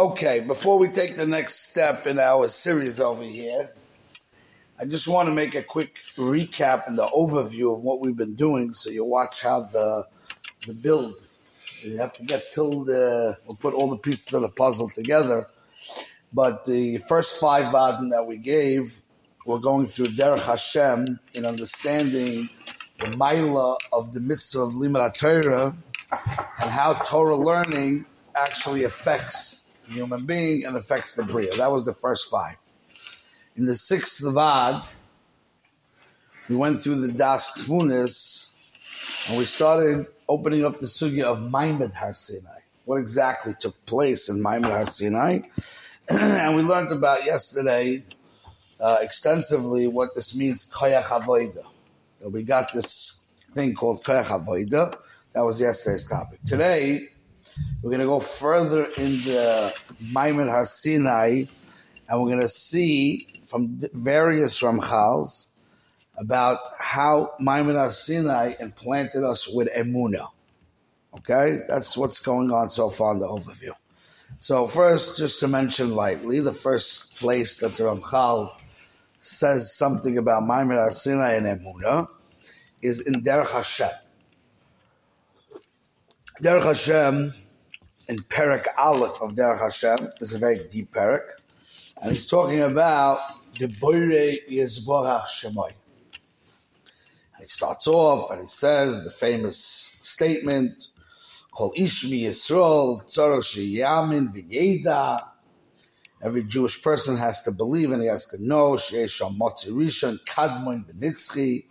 Okay, before we take the next step in our series over here, I just want to make a quick recap and the overview of what we've been doing so you watch how the the build. You have to get till the we'll put all the pieces of the puzzle together. But the first five vaden that we gave, we're going through Derech Hashem in understanding the Maila of the mitzvah of Limud Torah and how Torah learning actually affects the human being and affects the Bria. That was the first five. In the sixth Vad, we went through the Das Tfunis and we started opening up the sugya of Maimed Har Sinai. What exactly took place in Maimed Har Sinai? and we learned about yesterday uh, extensively what this means, Koyach Avoida. We got this thing called Koyach Avoida. That was yesterday's topic. Today, we're going to go further in the Maimon Har Sinai, and we're going to see from various Ramchals about how Maimon Har Sinai implanted us with Emuna. Okay, that's what's going on so far in the overview. So first, just to mention lightly, the first place that the Ramchal says something about Maimon Har Sinai and Emuna is in Derech Hashem. Derech Hashem in Perak Aleph of Derech Hashem is a very deep Perak, and he's talking about the Boire Yezborach Shemoy. And he starts off and he says the famous statement called Ishmi Yisrael Tzorach Sheyamin V'Yeda. Every Jewish person has to believe and he has to know Sheyesh Motzi Rishon Kadmon V'Nitzchi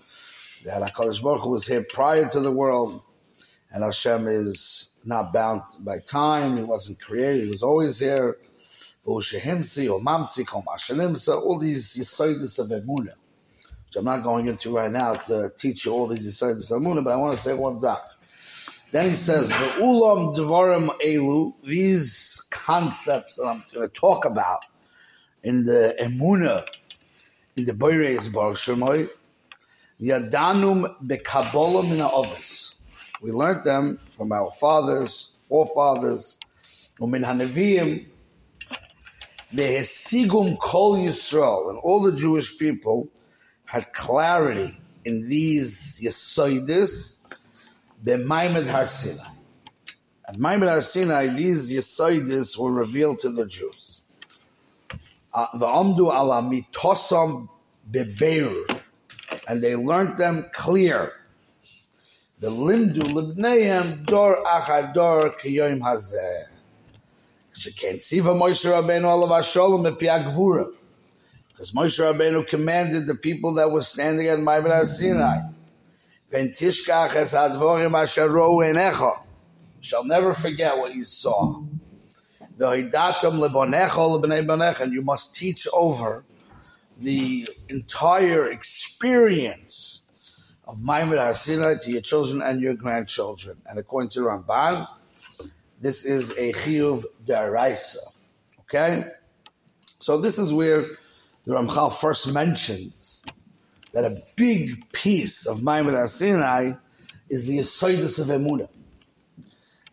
that HaKadosh Baruch Hu was here prior to the world and Hashem is not bound by time. He wasn't created. He was always here. All these Yisoidis of Emunah, which I'm not going into right now to teach you all these Yisoidis of Emunah, but I want to say one zach. Then he says, "Ulam Dvarim Elu." These concepts that I'm going to talk about in the Emuna, in the Boireis Baruch Shemoy, Yadanum Bekabola Mina Ovis. We learned them from our fathers, forefathers, Umin Hanavim, Behesigum Kol Yisrael, and all the Jewish people had clarity in these Yesoidis, B'Maimed Har Sinai. At Maimed these Yesoidis were revealed to the Jews. Uh, v'amdu ala mitosam bebeir, and they learned them clear. The limdu libneihem dor achador kiyoim hazeh. Sheken tziva Moshe Rabbeinu olav hasholem epiagvura. Because Moshe Rabbeinu commanded the people that were standing at Ma'aber Sinai, "Ben tishkach es advorim asher rou enecha." Shall never forget what you saw. The hidatum lebonecha lebnei bonecha, and you must teach over the entire experience of Maimon Har to your children and your grandchildren. And according to Ramban, this is a chiyuv daraisa. Okay? So this is where the Ramchal first mentions that a big piece of Maimon Har is the Yisoidus of Emunah.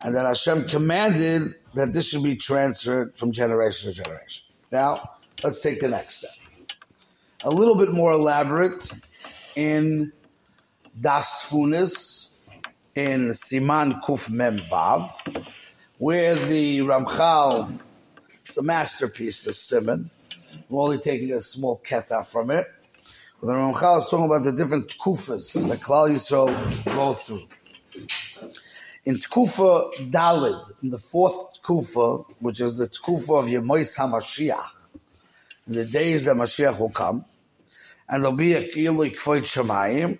And that Hashem commanded that this should be transferred from generation to generation. Now, let's take the next step. A little bit more elaborate in Das Tfunis in Siman Kuf Mem Vav, where the Ramchal, it's a masterpiece, the Simon. We're only taking a small keta from it. But the Ramchal is talking about the different kufas that Klal Yisrael go through. In Tkufa Dalid, in the fourth Tkufa, which is the Tkufa of Yemois HaMashiach, in the days that Mashiach will come, and there'll be a Kilu Kvoit Shemayim,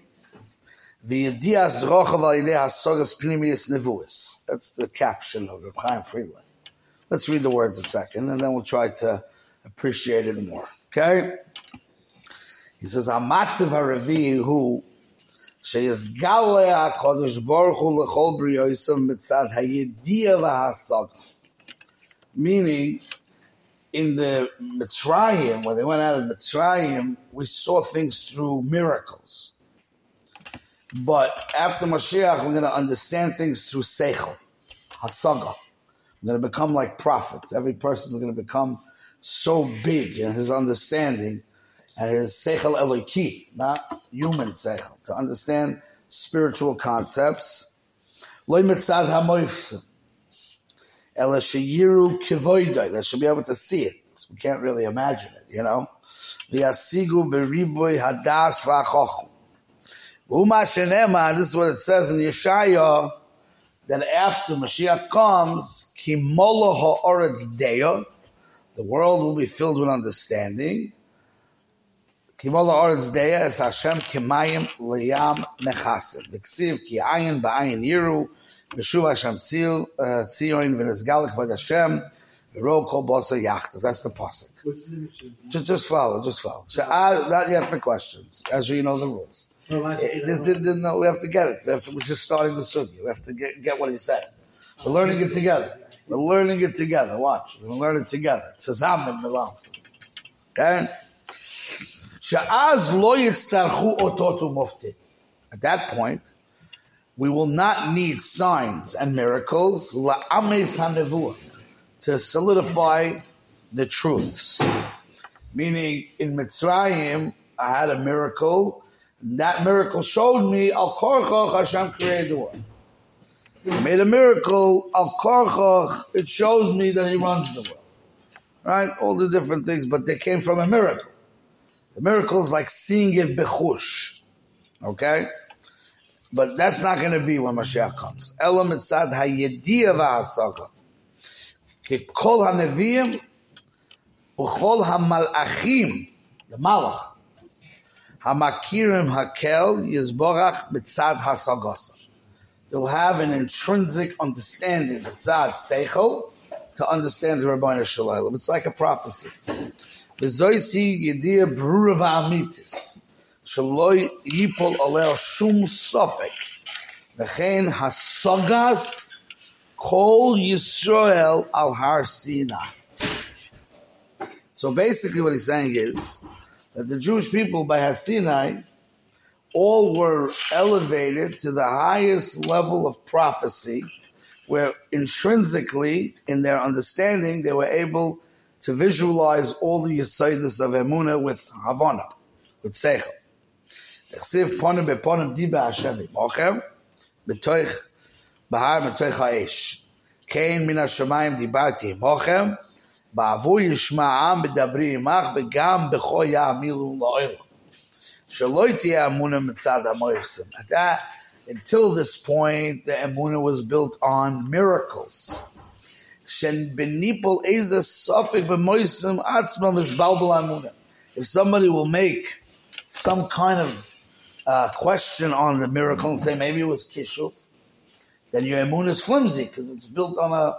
V'yedias drochav al yidei hasogas pnimius nevuas. That's the caption of Reb Chaim Friedland. Let's read the words a second, and then we'll try to appreciate it more. Okay? He says, "Amatziv haravi hu sheyizgale hakodesh baruch hu lechol briyosav mitzad hayediyah v'hasag." Meaning, in the Mitzrayim, when they went out of Mitzrayim, we saw things through miracles. But after Mashiach, we're going to understand things through Seichel, Hasaga. We're going to become like prophets. Every person is going to become so big in his understanding and his seichel eloki, not human seichel, to understand spiritual concepts. Loy mitzad hamoifsim. Ela sheyiru kivoidai. They should be able to see it. We can't really imagine it, you know. V'yasigu beriboy hadas. Shenema, this is what it says in Yeshaya, that after Mashiach comes, kimola ha'oretz deya, the world will be filled with understanding. Kimola ha'oretz deya es Hashem kimayim liyam mechasim. V'ksiv ki ayin ba'ayin yiru, v'shuv Hashem uh, tzion v'nezgalik v'ad Hashem, v'ro kol bosa yachtav. That's the pasuk. Just, just follow, just follow. Sha'ah, uh, not yet for questions, as you know the rules. This, this, no, we have to get it. We have to, we're just starting the sugi. We have to get, get what he said. We're learning it together. We're learning it together. Watch. We're going to learn it together. Tzazam Milam. Okay? Sha'az lo yitzarchu ototu mufti. At that point, we will not need signs and miracles la'ames hanevuah to solidify the truths. Meaning, in Mitzrayim, I had a miracle that miracle showed me Al Korchach Hashem created the world. He made a miracle, Al Korchach, it shows me that he runs the world. Right? All the different things, but they came from a miracle. The miracle is like seeing it bechush. Okay? But that's not going to be when Mashiach comes. Elam etzad hayediyah v'hasaga. Kol ha-neviim u'chol ha-malachim, the malach, Hamakirim Hakel Yizborach Mitzad Hasagasa. You'll have an intrinsic understanding, Mitzad Seichel, to understand the Rabbi Shalom. It's like a prophecy. V'zoisi Yedia Brura V'amitis. Shaloi Yipol Alel Shum Sofek. V'chein Hasagas Kol Yisrael Al Har Sinai. So basically what he's saying is, that the Jewish people by Hasinai all were elevated to the highest level of prophecy, where intrinsically, in their understanding, they were able to visualize all the Yisaitis of Emuna with Havana, with Seichel. Nechsiv ponim בעבור ישמע העם מדברי עמך וגם בכו יאמירו לאוילם. שלא תהיה אמונה מצד המויפסים. Until this point, the emuna was built on miracles. If somebody will make some kind of uh, question on the miracle and say maybe it was kishuf, then your emun is flimsy because it's built on a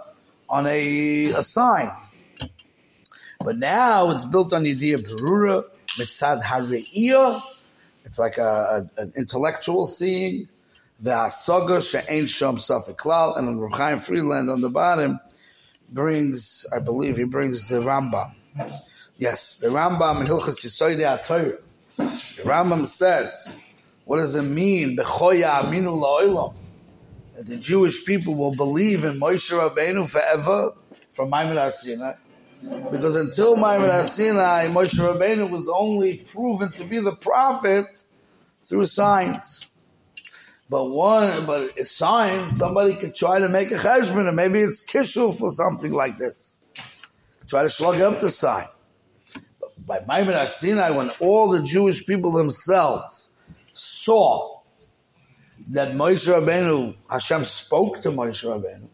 on a, a sign. But now it's built on the idea of Berura, Mitzad Hareiyah. It's like a, a, an intellectual seeing. The Asaga She'en Shom Safiklal. And then Reb Chaim Friedland on the bottom brings, I believe he brings the Rambam. Yes, the Rambam in Hilchas Yisoide HaTorah. The Rambam says, what does it mean? Bechoya aminu la'olam. That the Jewish people will believe in Moshe Rabbeinu forever from Maimon Sinai. Because until Maimon Sinai, Moshe Rabbeinu was only proven to be the prophet through signs. But one, but a sign, somebody could try to make a cheshbon, and maybe it's kishuf or something like this. Try to slug up the sign. But by Maimon Sinai, when all the Jewish people themselves saw that Moshe Rabbeinu, Hashem spoke to Moshe Rabbeinu,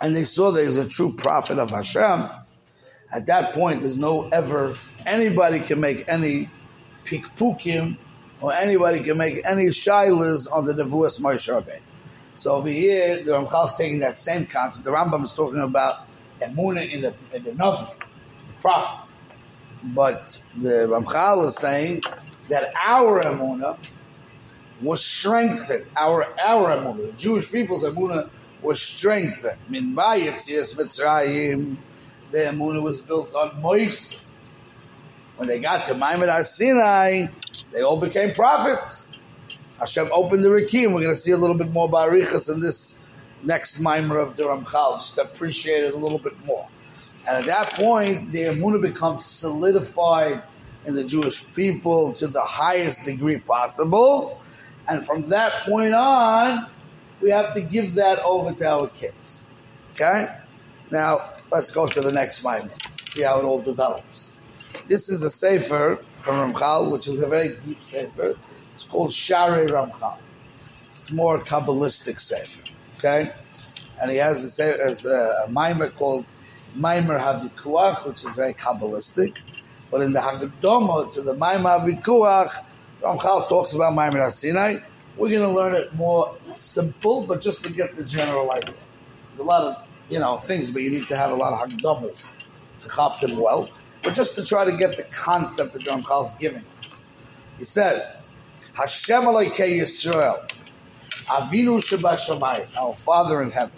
and they saw that he's a true prophet of Hashem, at that point, there's no ever anybody can make any pikpukim or anybody can make any shilas on the nevuas Moshe. So over here, the Ramchal is taking that same concept. The Rambam is talking about emuna in the in the Navi, the prophet. But the Ramchal is saying that our emuna was strengthened. Our our emuna, the Jewish people's emuna, was strengthened. Min bayitzias Mitzrayim the Emunah was built on Moifs. When they got to Maimon Sinai, they all became prophets. Hashem opened the Rikim. We're going to see a little bit more about Barichas in this next mimer of the Ramchal, just to appreciate it a little bit more. And at that point, the Emunah becomes solidified in the Jewish people to the highest degree possible. And from that point on, we have to give that over to our kids. Okay? Now, let's go to the next mimer, see how it all develops. This is a sefer from Ramchal, which is a very deep sefer. It's called Shaarei Ramchal. It's more Kabbalistic sefer. Okay? And he has a, sefer, a, a mimer called Maimer Havikuach, which is very Kabbalistic. But in the Haggadah to the Maimer Havikuach, Ramchal talks about Maimer Sinai. We're going to learn it more simple, but just to get the general idea. There's a lot of, you know, things, but you need to have a lot of Haggadahs to chop them well. But just to try to get the concept that Ramchal is giving us. He says, Hashem Eloikei Yisrael, Avinu Shabbat our Father in heaven,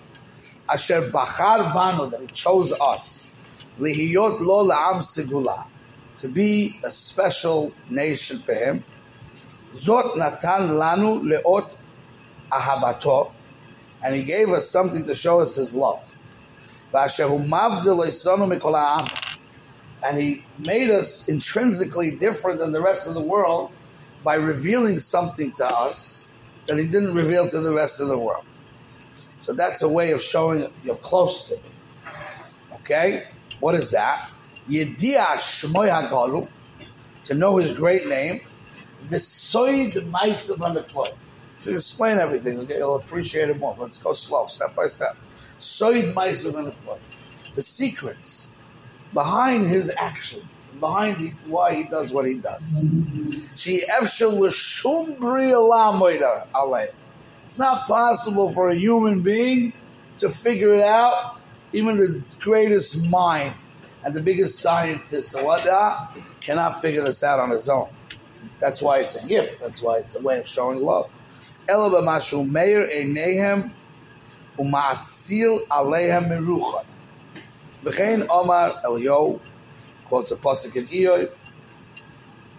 Asher Bachar Banu, that He chose us, Lihiyot Lo La'am Segula, to be a special nation for Him. Zot Natan Lanu Leot Ahavato, and He gave us something to show us His love. And He made us intrinsically different than the rest of the world by revealing something to us that He didn't reveal to the rest of the world. So that's a way of showing you're close to me. Okay? What is that? To know his great name, V'soid the floor. So explain everything, okay? You'll appreciate it more. Let's go slow, step by step. Soid Maisav on the. Secrets behind his actions, behind why he does what he does. It's not possible for a human being to figure it out. Even the greatest mind and the biggest scientist or whatnot cannot figure this out on his own. That's why it's a gift. That's why it's a way of showing love. mashu meir einehem uma'atzil alehem meruchan. V'chein Omar Elio quotes a pasuk in Iyov,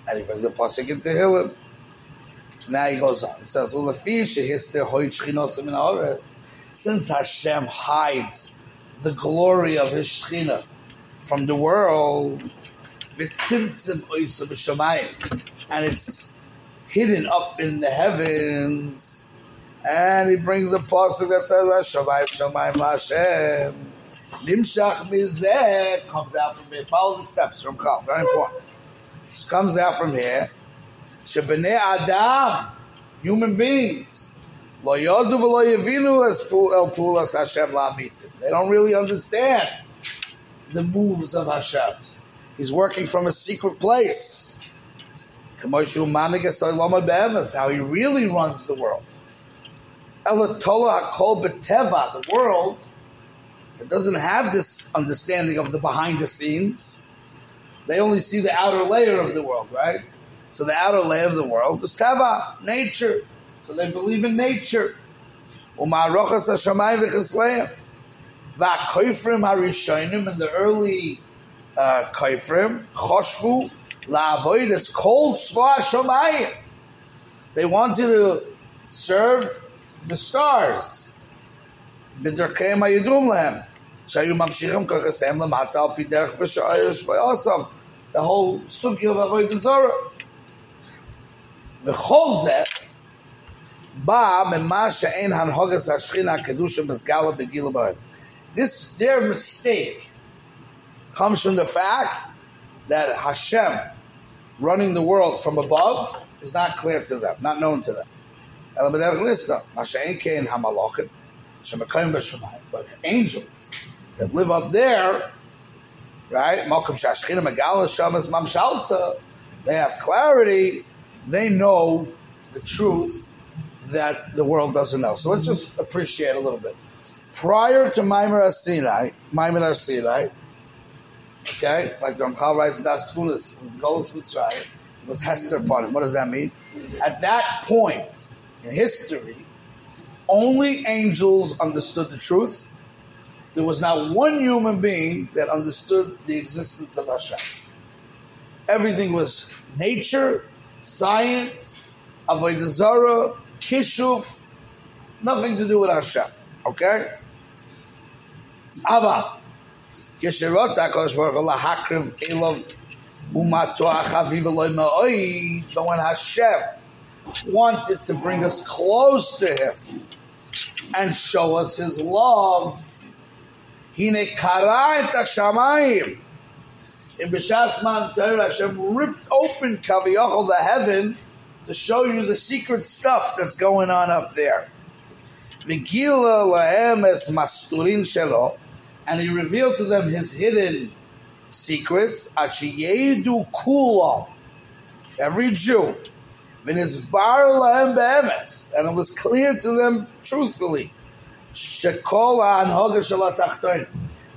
and he brings a pasuk in Tehillim. Now he goes on. He says, "Well, since Hashem hides the glory of His Shechina from the world, and it's hidden up in the heavens." And he brings a pasuk that says, "Hashamayim Shamayim Hashem." Nimshach mizeh comes out from here. Follow the steps from Chal. Very important. This comes out from here. Shebnei Adam, human beings, lo yodu v'lo yavinu el pulas Hashem la'amitim. They don't really understand the moves of Hashem. He's working from a secret place. How he really runs the world. The world that doesn't have this understanding of the behind the scenes. They only see the outer layer of the world, right? So the outer layer of the world is tava, nature. So they believe in nature. Umarochas hashamayim v'chisleim. Va'koifrim harishonim in the early uh, koifrim, choshvu la'avoidus kol tzva hashamayim. They wanted to serve the stars. בדרכיהם הידום להם, שהיו ממשיכים ככסיהם למטה על פי דרך בשעש ויוסם. The whole סוגיה of avoid זרה. וכל זה בא ממה שאין הנהוגס השכינה הקדושה מסגלה בגיל הבאים. This, their mistake comes from the fact that Hashem running the world from above is not clear to them, not known to them. But angels that live up there, right? They have clarity. They know the truth that the world doesn't know. So let's just appreciate a little bit. Prior to Maimar Sinai, Maimar Sinai, okay, like the Ramchal writes in Das Tfunis, Golos Mitzrayim, was Hester upon him. What does that mean? At that point in history, only angels understood the truth. There was not one human being that understood the existence of Hashem. Everything was nature, science, avodah zarah, kishuf, nothing to do with Hashem. Okay? Ava. כשרוצה הקדוש ברוך הוא להקריב אליו umatu achaviv ma'oi, but when Hashem wanted to bring us close to Him and show us His love, Hine kara et hashamayim. In B'Shas Man Hashem ripped open Kaviyachol, the heaven, to show you the secret stuff that's going on up there. V'gila lahem es masturin shelo, and He revealed to them His hidden secrets. Ashiyedu kula, every Jew, and it was clear to them truthfully. Shekola anhoga shalatachtoin.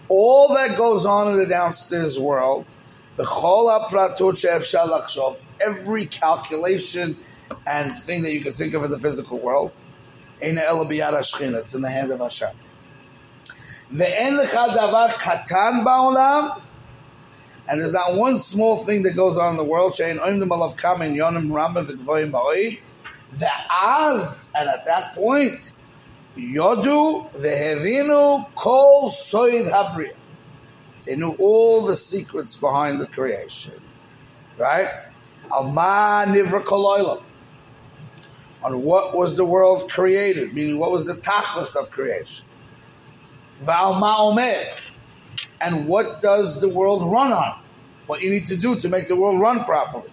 All that goes on in the downstairs world, the chola pratut she'ef every calculation and thing that you can think of in the physical world, it's in the hand of Hashem. ואין לך דבר קטן בעולם, and there's not one small thing that goes on in the world chain, the az, and at that point, Yodu vehevinu kol soid habriya. They knew all the secrets behind the creation, right? Alma nivra. On what was the world created, meaning what was the tachlis of creation? Valma omed and what does the world run on? What you need to do to make the world run properly.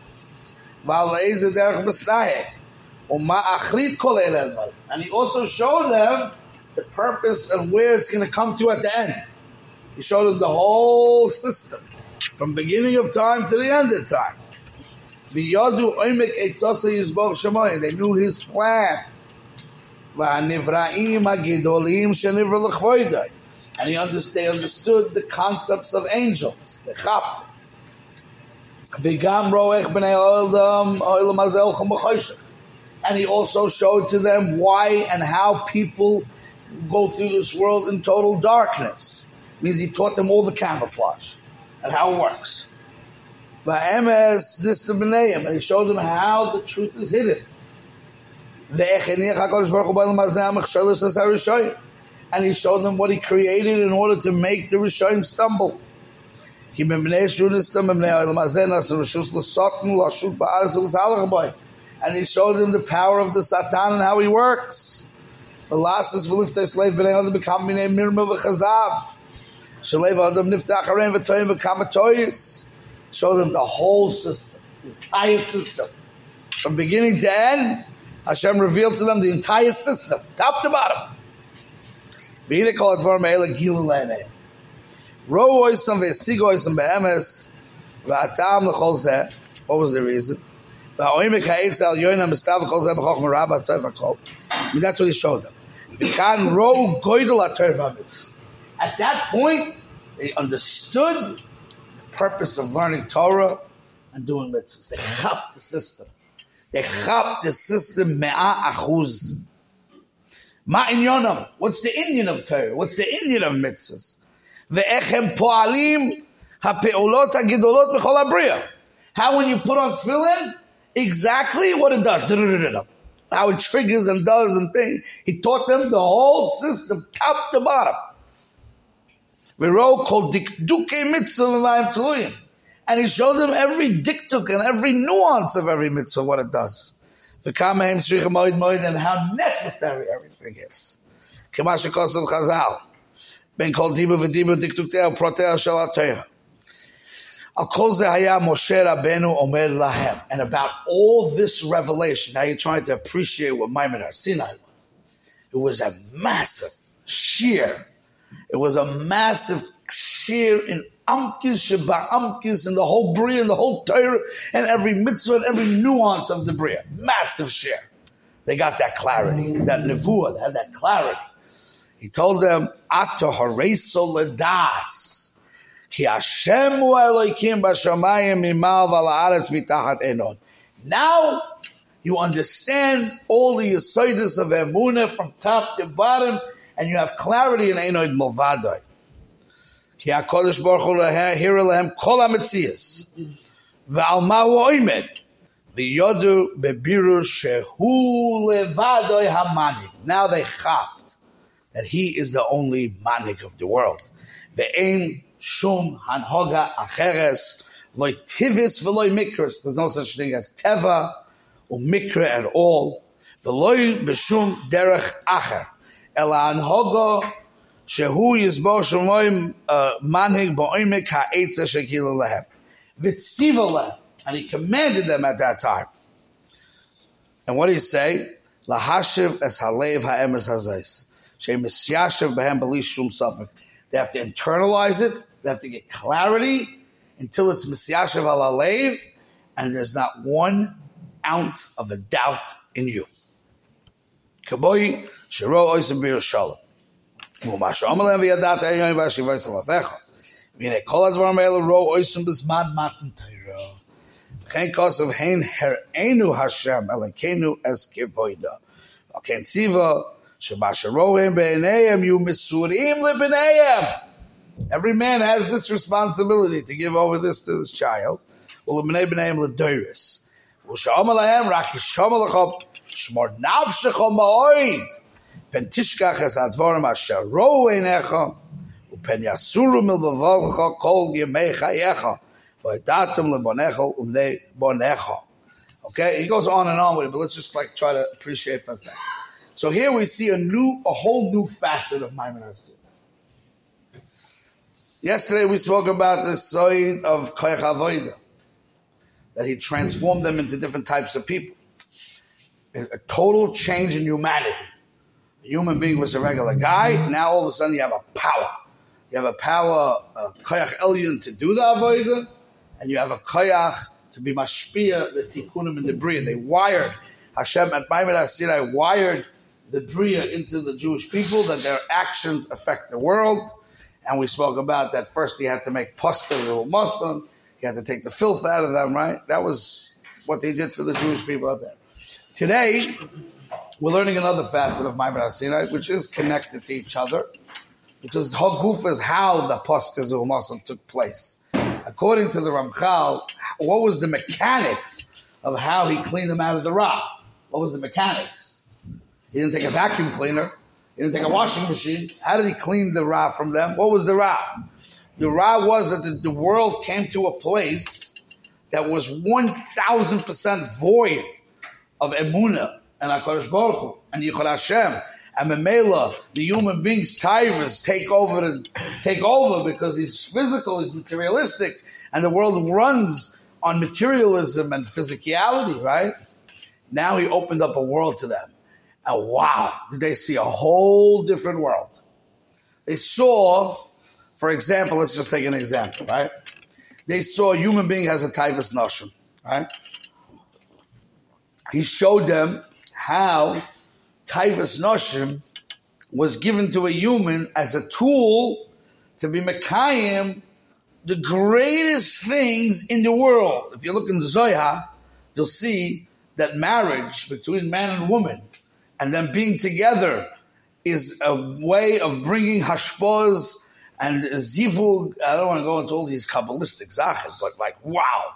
And he also showed them the purpose and where it's going to come to at the end. He showed them the whole system, from beginning of time to the end of time. They knew his plan. And he understood, they understood the concepts of angels, the chaptet. And he also showed to them why and how people go through this world in total darkness. It means he taught them all the camouflage and how it works. And he showed them how the truth is hidden. And he showed them what he created in order to make the Rishonim stumble. And he showed them the power of the Satan and how he works. Show them the whole system, the entire system. From beginning to end, Hashem revealed to them the entire system, top to bottom. V'hine kol advar me'ela gilu le'enei. Ro oisam v'esigo oisam be'emes v'atam l'chol zeh. What was the reason? V'ha'oimek ha'etzel yoinam b'stav kol zeh b'choch merabah tzeh v'kol. I mean, that's what he showed them. At that point, they understood the purpose of learning Torah and doing mitzvahs. They chap the system. They chap the system me'a achuz. What's the Indian of Torah? What's the Indian of mitzvahs? Ha'pe'olot ha'gidolot b'chol ha'briya. How when you put on tefillin, exactly what it does how it triggers and does and things. He taught them the whole system, top to bottom. Wrote called Dikduke Mitzvah And he showed them every diktuk and every nuance of every mitzvah, what it does. And how necessary everything is. Kamash Chazal. Ben kol dibu v'dibu diktuk te'el prote'el shal and about all this revelation, now you're trying to appreciate what Maimon Sinai was. It was a massive sheer. It was a massive sheer in Amkis, Sheba Amkis, and the whole Bria, and the whole Torah, and every mitzvah, and every nuance of the Bria. Massive share. They got that clarity, that nevuah, they had that clarity. He told them, Ato Hareso Ladas. Ki Hashem hu b'shamayim mimal v'la'aretz enon. Now you understand all the yisoidus of emunah from top to bottom, and you have clarity in Einoid Movadoi. Ki HaKodesh Baruch Hu hira lehem kol ha-metzias. V'al mahu oimed. V'yodu bebiru shehu levadoi hamani. Now they chapped that he is the only manik of the world. Ve'ein shum hanhoga acheres loy tivis veloy mikras. There's no such thing as teva or mikra at all. Veloy b'shum derech acher. Ela hanhoga uh. And he commanded them at that time. And what did he say? Lahashiv es halev ha'emes hazais. Shum. They have to internalize it. They have to get clarity until it's misyashiv al alev, and there's not one ounce of a doubt in you. Shiro oisim shalom. ומה שאומר להם וידעת היום והשיבה סלפך. והנה כל הדברים האלו ראו אויסם בזמן מתן תירו. וכן כוסף הן הראינו השם אלוקינו אז כבוידו. וכן ציווה שמה שרואים בעיניהם יהיו מסורים לבניהם. Every man has this responsibility to give over this to his child. ולבני בניהם לדוירס. ושאומר להם רק ישומר לך שמור נפשך מאויד. פן תשכח את הדבורם אשר ראו עיניך, ופן יסורו מלבבך כל ימי חייך, וידעתם לבונך ובני בונך. Okay, he goes on and on with it, but let's just like try to appreciate for a second. So here we see a new, a whole new facet of Maimonides. Yesterday we spoke about the side of Koyach Avoida, that he transformed them into different types of people. A total change in humanity. A human being was a regular guy. Now all of a sudden you have a power. You have a power, a koyach elyon to do the avodah, and you have a koyach to be mashpia, the tikkunim and the bria. They wired Hashem at Maimon Sinai wired the bria into the Jewish people that their actions affect the world. And we spoke about that first. He had to make pastas or muslim. He had to take the filth out of them. Right? That was what they did for the Jewish people out there. Today, we're learning another facet of Maimon Sinai, which is connected to each other, because Haguf is how the Paskas Muslim took place. According to the Ramchal, what was the mechanics of how he cleaned them out of the Ra? What was the mechanics? He didn't take a vacuum cleaner. He didn't take a washing machine. How did he clean the Ra from them? What was the Ra? The Ra was that the, the world came to a place that was 1,000% void of Emunah and HaKadosh Baruch Hu and Yichud Hashem and Memela, the human beings, Tyrus, take over take over because he's physical, he's materialistic, and the world runs on materialism and physicality, right? Now he opened up a world to them. And wow, did they see a whole different world. They saw, for example, let's just take an example, right? They saw a human being has a taivas noshim, right? He showed them how Taivas Noshim was given to a human as a tool to be Mekayim, the greatest things in the world. If you look in the Zohar, you'll see that marriage between man and woman and then being together is a way of bringing hashpos and zivug. I don't want to go into all these Kabbalistic zachas, but like, wow,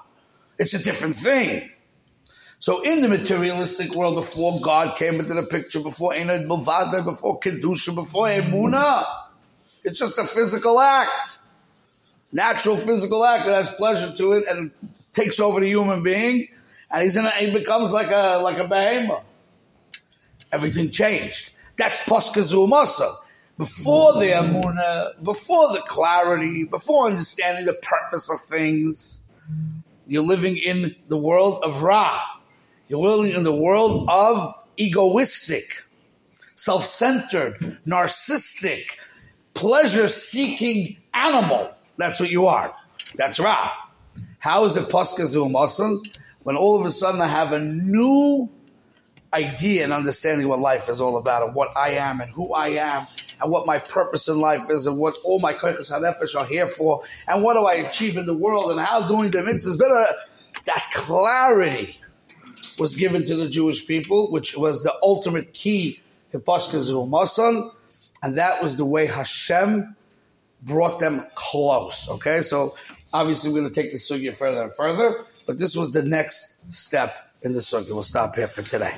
it's a different thing. So in the materialistic world, before God came into the picture, before Enid Bavada, before Kedusha, before Emuna, it's just a physical act. Natural physical act that has pleasure to it and takes over the human being, and he's in a, he becomes like a like a behemoth. Everything changed. That's Poskazumasa. Before the Amuna, before the clarity, before understanding the purpose of things, you're living in the world of Ra. You're living in the world of egoistic, self centered, narcissistic, pleasure seeking animal. That's what you are. That's Ra. How is it Paskazum? When all of a sudden I have a new idea and understanding what life is all about and what I am and who I am and what my purpose in life is and what all my koiches hanefesh are here for and what do I achieve in the world and how doing the mitzvahs better. That clarity was given to the Jewish people, which was the ultimate key to Pashkas Masan, and that was the way Hashem brought them close. Okay, so obviously we're going to take the sugya further and further, but this was the next step in the sugya. We'll stop here for today.